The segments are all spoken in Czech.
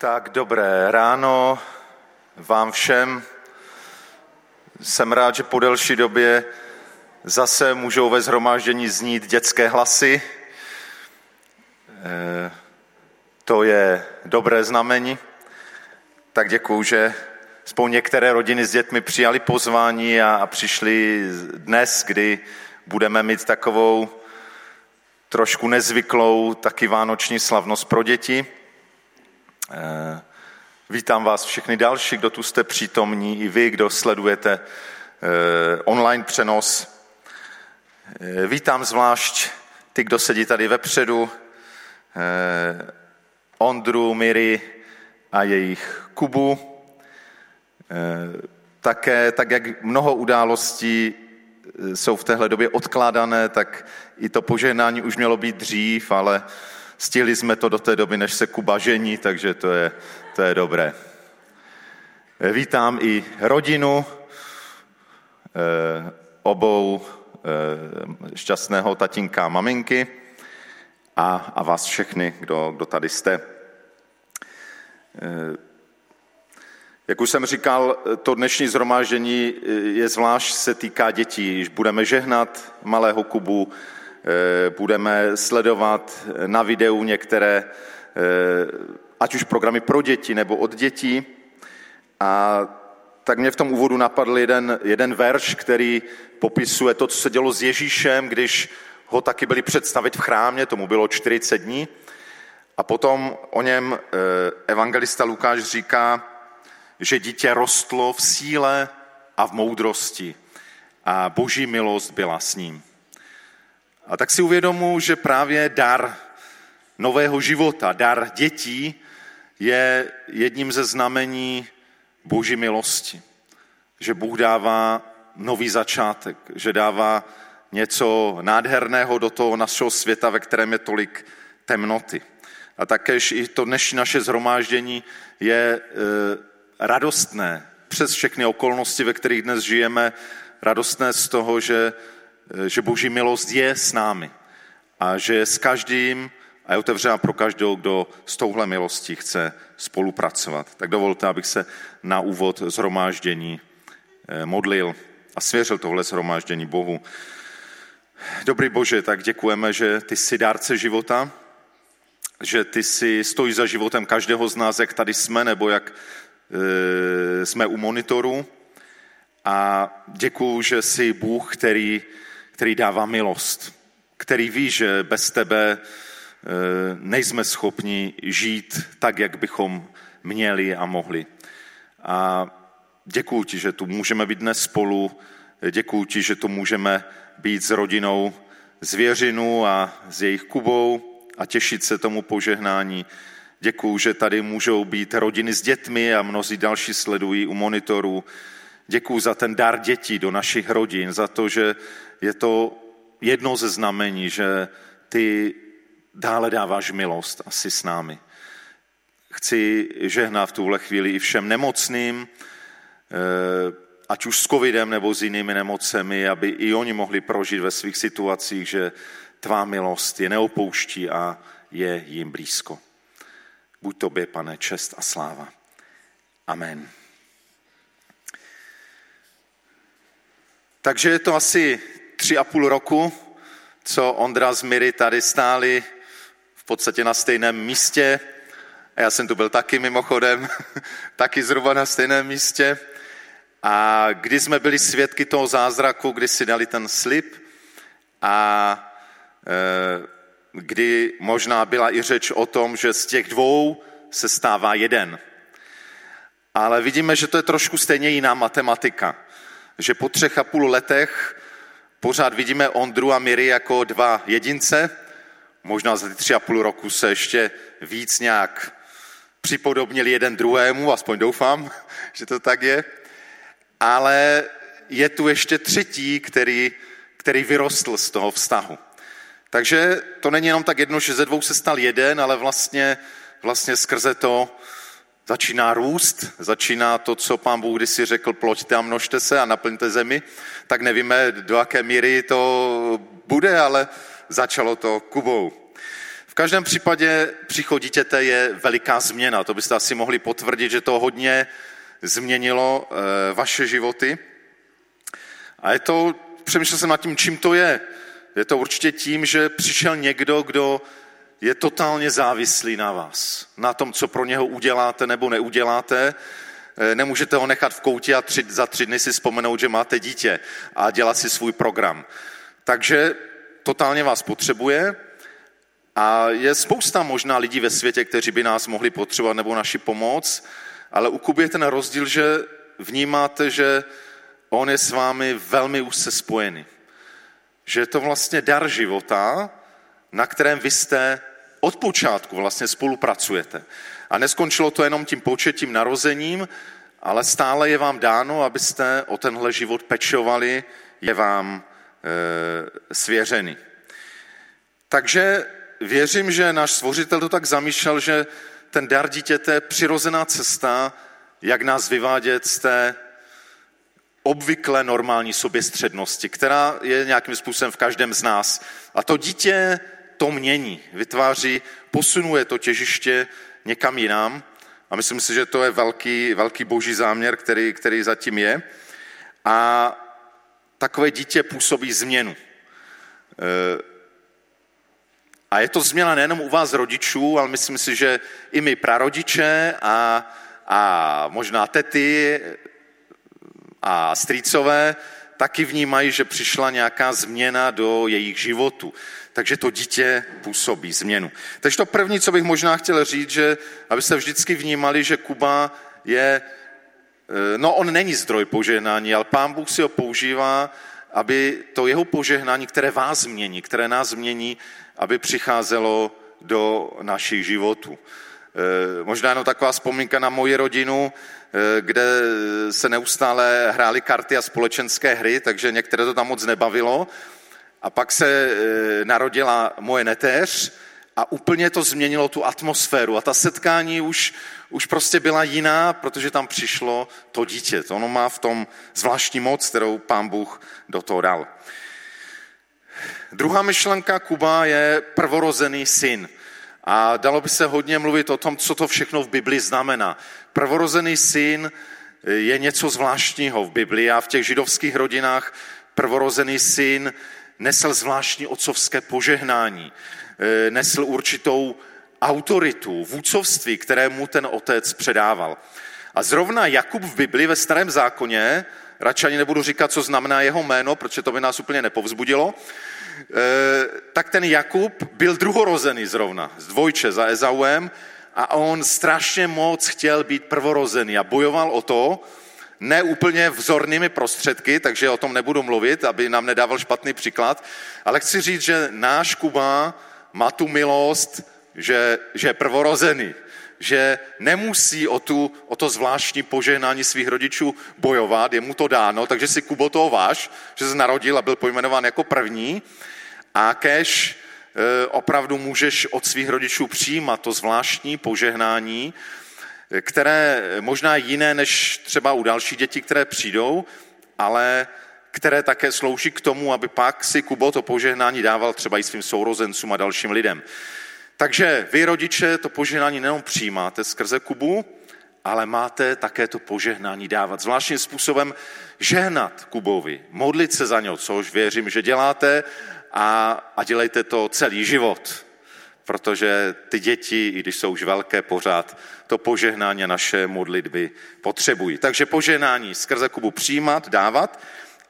Tak dobré ráno vám všem. Jsem rád, že po delší době zase můžou ve zhromáždění znít dětské hlasy. Eh, to je dobré znamení. Tak děkuju, že spolu některé rodiny s dětmi přijali pozvání a přišli dnes, kdy budeme mít takovou trošku nezvyklou taky vánoční slavnost pro děti. Eh, vítám vás všechny další, kdo tu jste přítomní, i vy, kdo sledujete eh, online přenos. Eh, vítám zvlášť ty, kdo sedí tady vepředu, Ondru, Miri a jejich Kubu. Také, tak jak mnoho událostí jsou v téhle době odkládané, tak i to požehnání už mělo být dřív, ale Stihli jsme to do té doby, než se Kuba žení, takže to je, to je dobré. Vítám i rodinu eh, obou eh, šťastného tatínka a maminky a, a vás všechny, kdo, kdo tady jste. Eh, jak už jsem říkal, to dnešní zhromáždění je zvlášť se týká dětí. Budeme žehnat malého Kubu, Eh, budeme sledovat na videu některé, eh, ať už programy pro děti nebo od dětí. A tak mě v tom úvodu napadl jeden, jeden verš, který popisuje to, co se dělo s Ježíšem, když ho taky byli představit v chrámě, tomu bylo 40 dní. A potom o něm eh, evangelista Lukáš říká, že dítě rostlo v síle a v moudrosti a boží milost byla s ním. A tak si uvědomu, že právě dar nového života, dar dětí je jedním ze znamení boží milosti. Že Bůh dává nový začátek, že dává něco nádherného do toho našeho světa, ve kterém je tolik temnoty. A takéž i to dnešní naše zhromáždění je e, radostné přes všechny okolnosti, ve kterých dnes žijeme, radostné z toho, že že boží milost je s námi a že je s každým a je otevřená pro každou, kdo s touhle milostí chce spolupracovat. Tak dovolte, abych se na úvod zhromáždění eh, modlil a svěřil tohle zhromáždění Bohu. Dobrý Bože, tak děkujeme, že ty jsi dárce života, že ty si stojí za životem každého z nás, jak tady jsme, nebo jak e, jsme u monitoru. A děkuju, že jsi Bůh, který který dává milost, který ví, že bez tebe eh, nejsme schopni žít tak, jak bychom měli a mohli. A děkuji ti, že tu můžeme být dnes spolu, děkuji ti, že tu můžeme být s rodinou zvěřinu a s jejich Kubou a těšit se tomu požehnání. Děkuji, že tady můžou být rodiny s dětmi a mnozí další sledují u monitoru. Děkuji za ten dar dětí do našich rodin, za to, že je to jedno ze znamení, že ty dále dáváš milost a jsi s námi. Chci žehnat v tuhle chvíli i všem nemocným, eh, ať už s covidem nebo s jinými nemocemi, aby i oni mohli prožít ve svých situacích, že tvá milost je neopouští a je jim blízko. Buď tobě, pane, čest a sláva. Amen. Takže je to asi tři a půl roku, co Ondra z Miry tady stáli v podstatě na stejném místě. A já jsem tu byl taky mimochodem, taky zhruba na stejném místě. A kdy jsme byli svědky toho zázraku, kdy si dali ten slib a e, kdy možná byla i řeč o tom, že z těch dvou se stává jeden. Ale vidíme, že to je trošku stejně jiná matematika. Že po třech a půl letech Pořád vidíme Ondru a Miri jako dva jedince, možná za ty tři a půl roku se ještě víc nějak připodobnili jeden druhému, aspoň doufám, že to tak je. Ale je tu ještě třetí, který, který vyrostl z toho vztahu. Takže to není jenom tak jedno, že ze dvou se stal jeden, ale vlastně, vlastně skrze to začíná růst, začíná to, co pán Bůh kdysi řekl, ploďte a množte se a naplňte zemi, tak nevíme, do jaké míry to bude, ale začalo to Kubou. V každém případě příchod dítěte je veliká změna. To byste asi mohli potvrdit, že to hodně změnilo eh, vaše životy. A je to, přemýšlel jsem nad tím, čím to je. Je to určitě tím, že přišel někdo, kdo je totálně závislý na vás. Na tom, co pro něho uděláte nebo neuděláte. Eh, nemůžete ho nechat v koutě a tři, za tři dny si vzpomenout, že máte dítě a dělat si svůj program. Takže totálně vás potřebuje a je spousta možná lidí ve světě, kteří by nás mohli potřebovat nebo naši pomoc, ale u Kuby je ten rozdíl, že vnímáte, že on je s vámi velmi úzce spojený. Že je to vlastně dar života, na kterém vy jste od počátku vlastně spolupracujete. A neskončilo to jenom tím početím narozením, ale stále je vám dáno, abyste o tenhle život pečovali, je vám e, svěřený. Takže věřím, že náš stvořitel to tak zamýšlel, že ten dar dítěte je přirozená cesta, jak nás vyvádět z té obvykle normální soběstřednosti, která je nějakým způsobem v každém z nás. A to dítě to mění, vytváří, posunuje to těžiště někam jinam. A myslím si, že to je velký, velký boží záměr, který, který zatím je. A takové dítě působí změnu. E, a je to změna nejenom u vás rodičů, ale myslím si, že i my prarodiče a, a možná tety a strýcové taky vnímají, že přišla nějaká změna do jejich životu. Takže to dítě působí změnu. Takže to první, co bych možná chtěl říct, že abyste vždycky vnímali, že Kuba je, eh, no on není zdroj požehnání, ale pán Bůh si ho používá, aby to jeho požehnání, které vás změní, které nás změní, aby přicházelo do našich životů. Eh, možná jenom taková vzpomínka na moji rodinu, eh, kde se neustále hrály karty a společenské hry, takže některé to tam moc nebavilo. A pak se eh, narodila moje netéř a úplně to změnilo tu atmosféru. A ta setkání už, už prostě byla jiná, protože tam přišlo to dítě. To ono má v tom zvláštní moc, kterou pán Bůh do toho dal. Druhá myšlenka Kuba je prvorozený syn. A dalo by se hodně mluvit o tom, co to všechno v Bibli znamená. Prvorozený syn je něco zvláštního v Biblii a v těch židovských rodinách prvorozený syn nesl zvláštní otcovské požehnání, e, nesl určitou autoritu, vůcovství, které mu ten otec předával. A zrovna Jakub v Bibli ve starém zákoně, radši ani nebudu říkat, co znamená jeho jméno, protože to by nás úplně nepovzbudilo, Eh, tak ten Jakub byl druhorozený zrovna, z dvojče za Ezauem a on strašně moc chtěl být prvorozený a bojoval o to, ne úplně vzornými prostředky, takže o tom nebudu mluvit, aby nám nedával špatný příklad, ale chci říct, že náš Kuba má tu milost, že, že je prvorozený, že nemusí o, tu, o to zvláštní požehnání svých rodičů bojovat, je mu to dáno, takže si Kubo toho váš, že se narodil a byl pojmenován jako první. A kež e, opravdu můžeš od svých rodičů přijímat to zvláštní požehnání, které možná jiné než třeba u dalších dětí, které přijdou, ale které také slouží k tomu, aby pak si Kubo to požehnání dával třeba i svým sourozencům a dalším lidem. Takže vy, rodiče, to požehnání nejenom přijímáte skrze Kubu, ale máte také to požehnání dávat. Zvláštním způsobem žehnat Kubovi, modlit se za něj, což věřím, že děláte a, a dělejte to celý život. Protože ty děti, i když jsou už velké, pořád to požehnání naše modlitby potřebují. Takže požehnání skrze Kubu přijímat, dávat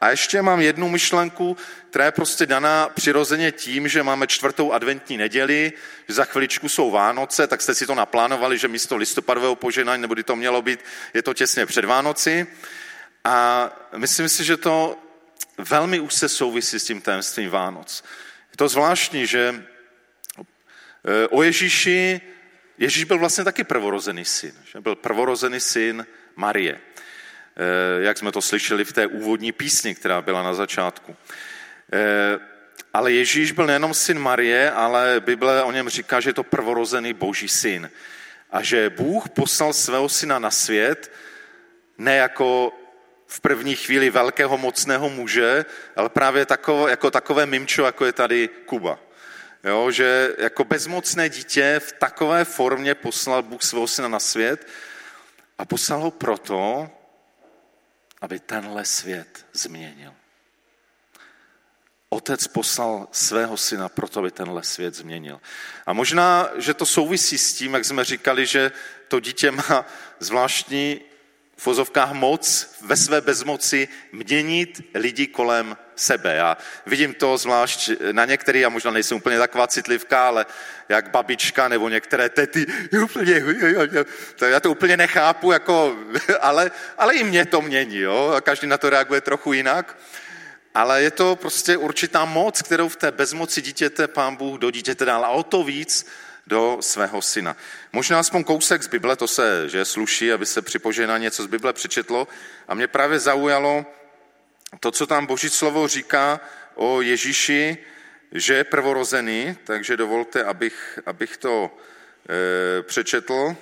a ještě mám jednu myšlenku, která je prostě daná přirozeně tím, že máme čtvrtou adventní neděli, že za chviličku jsou Vánoce, tak jste si to naplánovali, že místo listopadového poženání, nebo kdy to mělo být, je to těsně před Vánoci. A myslím si, že to velmi už se souvisí s tím tajemstvím Vánoc. Je to zvláštní, že e, o Ježíši, Ježíš byl vlastně taky prvorozený syn. Že byl prvorozený syn Marie. Eh, jak jsme to slyšeli v té úvodní písni, která byla na začátku. Eh, ale Ježíš byl nejenom syn Marie, ale Bible o něm říká, že je to prvorozený boží syn. A že Bůh poslal svého syna na svět ne jako v první chvíli velkého mocného muže, ale právě takovo, jako takové mimčo, jako je tady Kuba. Jo, že jako bezmocné dítě v takové formě poslal Bůh svého syna na svět a poslal ho proto, aby tenhle svět změnil. Otec poslal svého syna proto, aby tenhle svět změnil. A možná, že to souvisí s tím, jak jsme říkali, že to dítě má zvláštní v moc ve své bezmoci měnit lidi kolem sebe. Já vidím to zvlášť na některých, a možná nejsem úplně taková citlivka, ale jak babička nebo některé tety, úplně, to já to úplně nechápu, jako, ale, ale i mě to mění, jo? každý na to reaguje trochu jinak. Ale je to prostě určitá moc, kterou v té bezmoci dítěte pán Bůh do dítěte dal. A o to víc do svého syna. Možná aspoň kousek z Bible, to se, že sluší, aby se při něco z Bible přečetlo. A mě právě zaujalo to, co tam Boží slovo říká o Ježíši, že je prvorozený, takže dovolte, abych, abych to e, přečetl.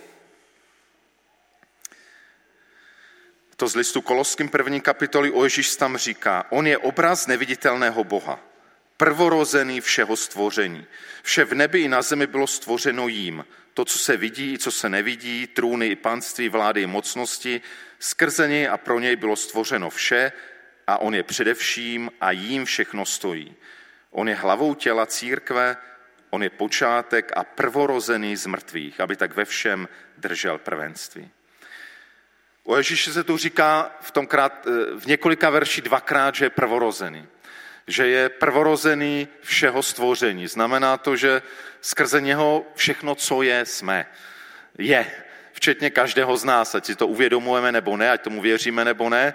To z listu Koloským první kapitoly o Ježíš tam říká, on je obraz neviditelného Boha prvorozený všeho stvoření. Vše v nebi i na zemi bylo stvořeno jím. To, co se vidí i co se nevidí, trůny i panství, vlády i mocnosti, skrze něj a pro něj bylo stvořeno vše a on je především a jím všechno stojí. On je hlavou těla církve, on je počátek a prvorozený z mrtvých, aby tak ve všem držel prvenství. O Ježíši se tu říká v, tom krát, v několika verši dvakrát, že je prvorozený že je prvorozený všeho stvoření. Znamená to, že skrze něho všechno, co je, jsme. Je, včetně každého z nás, ať si to uvědomujeme nebo ne, ať tomu věříme nebo ne.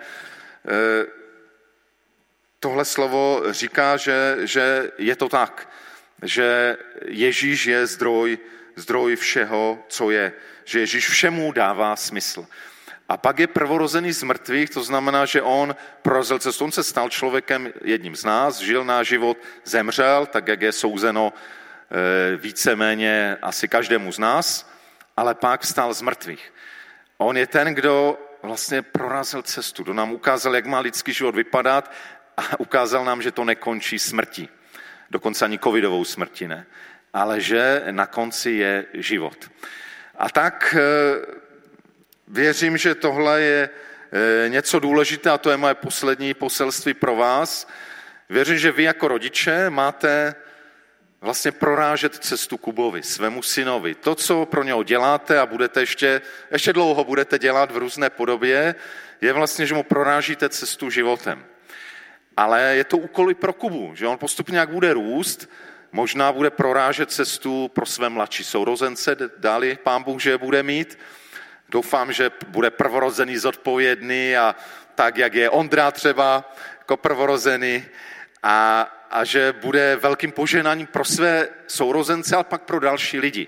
Tohle slovo říká, že, že je to tak, že Ježíš je zdroj, zdroj všeho, co je, že Ježíš všemu dává smysl. A pak je prvorozený z mrtvých, to znamená, že on prorazil cestu. On se stal člověkem jedním z nás, žil náš život, zemřel, tak jak je souzeno eh, víceméně asi každému z nás, ale pak stal z mrtvých. On je ten, kdo vlastně prorazil cestu, kdo nám ukázal, jak má lidský život vypadat a ukázal nám, že to nekončí smrtí. Dokonce ani covidovou smrti ne. Ale že na konci je život. A tak eh, Věřím, že tohle je eh, něco důležité a to je moje poslední poselství pro vás. Věřím, že vy jako rodiče máte vlastně prorážet cestu Kubovi, svému synovi. To, co pro něho děláte a budete ještě, ještě dlouho budete dělat v různé podobě, je vlastně, že mu prorážíte cestu životem. Ale je to úkol i pro Kubu, že on postupně, jak bude růst, možná bude prorážet cestu pro své mladší sourozence, dáli pán Bůh, že je bude mít, Doufám, že bude prvorozený zodpovědný a tak, jak je Ondra třeba jako prvorozený a, a že bude velkým poženáním pro své sourozence, ale pak pro další lidi.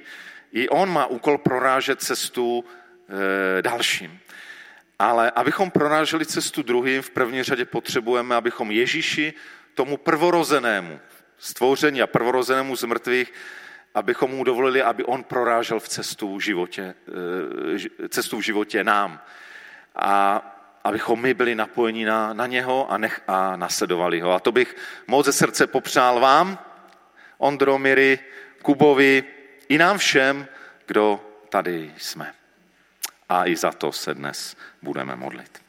I on má úkol prorážet cestu e, dalším. Ale abychom proráželi cestu druhým, v první řadě potřebujeme, abychom Ježíši, tomu prvorozenému stvoření a prvorozenému z mrtvých, abychom mu dovolili, aby on prorážel v cestu v životě, eh, cestu v životě nám. A abychom my byli napojeni na, na něho a, nech, a nasledovali ho. A to bych moc ze srdce popřál vám, Ondro, Kubovi, i nám všem, kdo tady jsme. A i za to se dnes budeme modlit.